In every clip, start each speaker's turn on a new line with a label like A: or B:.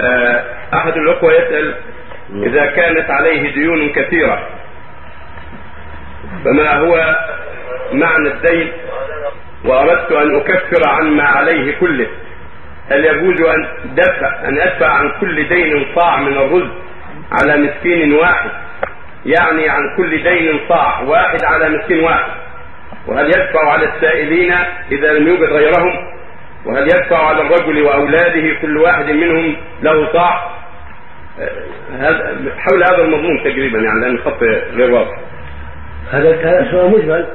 A: آه، أحد الأخوة يسأل إذا كانت عليه ديون كثيرة فما هو معنى الدين؟ وأردت أن أكفر عما عليه كله. هل يجوز أن دفع أن أدفع عن كل دين صاع من الرز على مسكين واحد؟ يعني عن كل دين صاع واحد على مسكين واحد. وهل يدفع على السائلين إذا لم يوجد غيرهم؟ وهل يدفع على الرجل وأولاده كل واحد منهم له صاع هذا حول هذا المضمون تقريبا يعني لأن الخط غير واضح
B: هذا هذا سؤال مجمل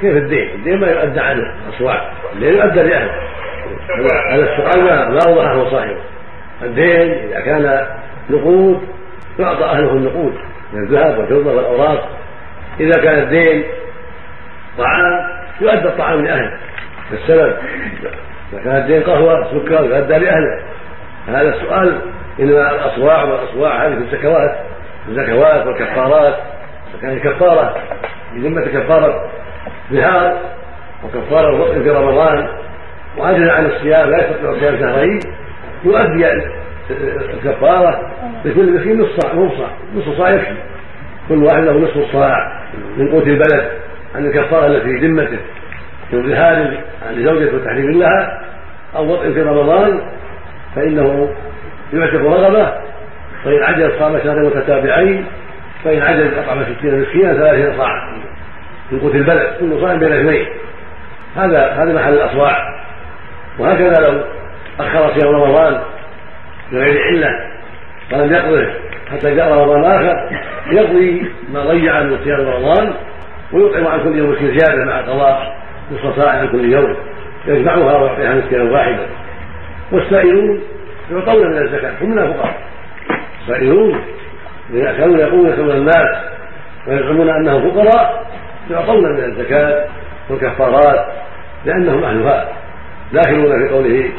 B: كيف الدين؟ الدين ما يؤدى عنه اصواع، الدين يؤدى لأهله. هذا السؤال ما اوضحه صاحبه. الدين إذا كان نقود يعطى أهله النقود من الذهب والفضة والأوراق. إذا كان الدين طعام يؤدى الطعام لأهله كالسلف. اذا كان الدين قهوة سكر يؤدى لاهله. هذا السؤال إنما الأصواع والاصواع هذه في الزكوات. الزكوات والكفارات. فكان الكفارة بذمة كفارة ظهار وكفارة وقت في رمضان. وعجز عن الصيام لا يستطيع صيام شهرين. يؤدي الكفارة لكل مسكين نصف صاع نصف نصف صاع يكفي. كل واحد له نصف صاع من قوت البلد. عن الكفارة التي في ذمته. من ظهار لزوجته وتحريم لها أو وطء في رمضان فإنه يعتق رغبة فإن عجز صام شهرين متتابعين فإن عجز أطعم ستين مسكينا ثلاثين صاعا من قوت البلد كل صائم بين اثنين. هذا هذا محل الأصواع. وهكذا لو أخر صيام رمضان بغير علة ولم يقضه حتى جاء رمضان آخر يقضي ما ضيع من صيام رمضان ويطعم عن كل يوم مسكين زيادة مع قضاء نصف ساعه عن كل يوم يجمعها ويعطيها مسكينا واحدا والسائلون يعطون من الزكاة هم من الفقراء السائلون كانوا يقومون يسالون الناس ويزعمون أنهم فقراء يعطون من الزكاة والكفارات لأنهم أهلها. داخلون في قوله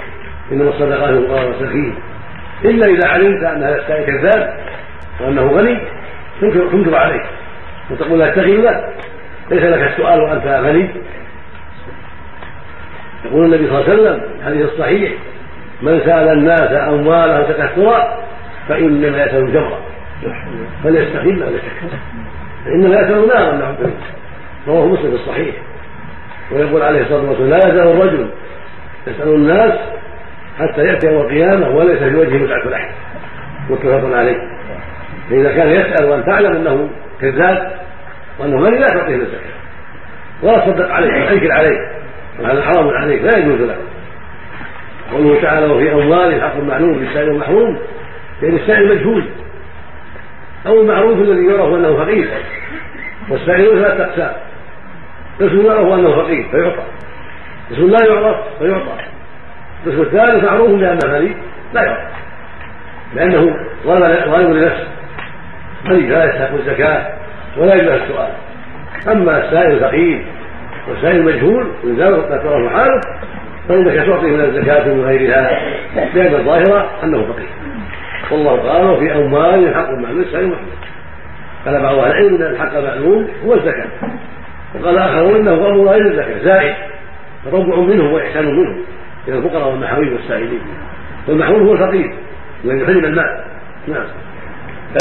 B: إنما الصدقات للفقراء والمساكين. إلا إذا علمت أن هذا السائل كذاب وأنه غني تنكر عليه. وتقول لا له ليس لك السؤال وأنت غني. يقول النبي صلى الله عليه وسلم الحديث الصحيح. من سأل الناس أموالهم تكثرا فإنما يسأل جمرا فليستقيم لا شك. فإنما يسأل نارا نعم رواه مسلم الصحيح. ويقول عليه الصلاة والسلام لا يزال الرجل يسأل الناس حتى يأتي يوم القيامة وليس في وجهه متعة لحم متفق عليه. فإذا كان يسأل وأن تعلم أنه كذاب وأنه غني لا تعطيه الزكاة. ولا تصدق عليه وتنكر عليه. وهذا حرام عليك لا يجوز لك. قوله تعالى وفي أموال حق معلوم للسائل المحروم لأن السائل مجهول. أو المعروف الذي يعرف أنه فقير. والسائلون ثلاثة أقسام قسم يعرف أنه فقير فيعطى. قسم لا يعرف فيعطى. القسم الثالث معروف بأنه غني لا يعطى لأنه ظالم لنفسه. غني لا يستحق الزكاة ولا يجوز السؤال. أما السائل فقير والسائل مجهول وإن ذكره حاله فإنك تعطي من الزكاة من غيرها لأن الظاهرة أنه فقير. والله قال وفي أموال حق معلوم السائل محمود قال بعض أهل العلم إن الحق معلوم هو الزكاة. وقال آخرون إنه أمر غير الزكاة زائد. تطوع منه وإحسان منه إلى الفقراء والمحاويج والسائلين. والمحروم هو الفقير الذي حرم المال. نعم.